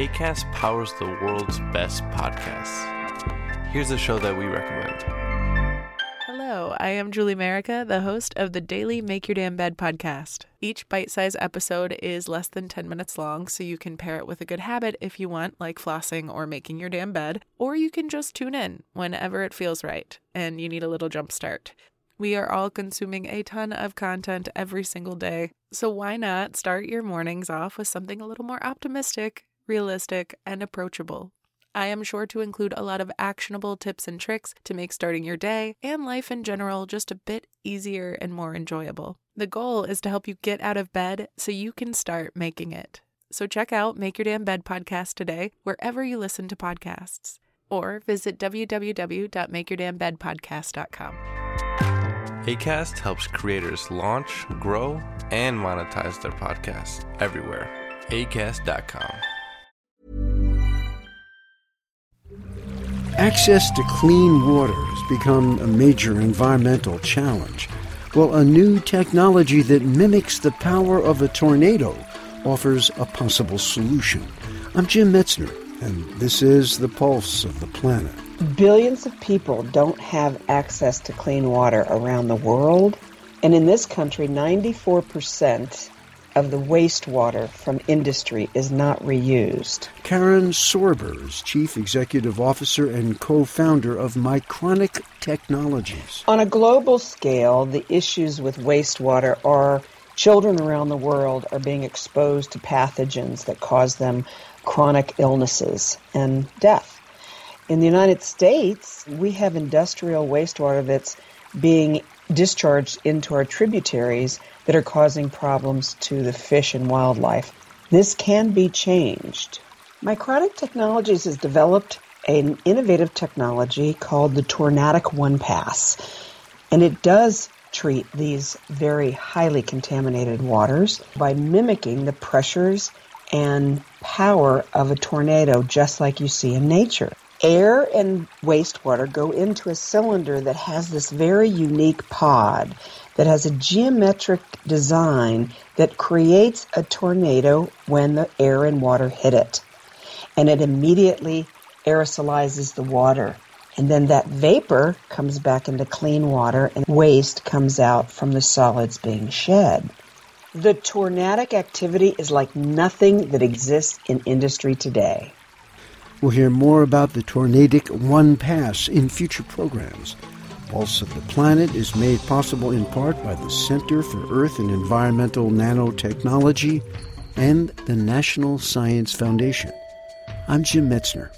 ACAST powers the world's best podcasts. Here's a show that we recommend. Hello, I am Julie Merica, the host of the Daily Make Your Damn Bed podcast. Each bite sized episode is less than 10 minutes long, so you can pair it with a good habit if you want, like flossing or making your damn bed, or you can just tune in whenever it feels right and you need a little jump start. We are all consuming a ton of content every single day, so why not start your mornings off with something a little more optimistic, realistic, and approachable? I am sure to include a lot of actionable tips and tricks to make starting your day and life in general just a bit easier and more enjoyable. The goal is to help you get out of bed so you can start making it. So check out Make Your Damn Bed podcast today, wherever you listen to podcasts, or visit www.makeyourdamnbedpodcast.com. ACAST helps creators launch, grow, and monetize their podcasts everywhere. ACAST.com. Access to clean water has become a major environmental challenge. Well, a new technology that mimics the power of a tornado offers a possible solution. I'm Jim Metzner, and this is The Pulse of the Planet. Billions of people don't have access to clean water around the world. And in this country, 94% of the wastewater from industry is not reused. Karen Sorber is Chief Executive Officer and co founder of Micronic Technologies. On a global scale, the issues with wastewater are children around the world are being exposed to pathogens that cause them chronic illnesses and death. In the United States, we have industrial wastewater that's being discharged into our tributaries that are causing problems to the fish and wildlife. This can be changed. Micronic Technologies has developed an innovative technology called the Tornadic One Pass, and it does treat these very highly contaminated waters by mimicking the pressures and power of a tornado just like you see in nature. Air and wastewater go into a cylinder that has this very unique pod that has a geometric design that creates a tornado when the air and water hit it. And it immediately aerosolizes the water. And then that vapor comes back into clean water and waste comes out from the solids being shed. The tornadic activity is like nothing that exists in industry today. We'll hear more about the Tornadic One Pass in future programs. Pulse of the Planet is made possible in part by the Center for Earth and Environmental Nanotechnology and the National Science Foundation. I'm Jim Metzner.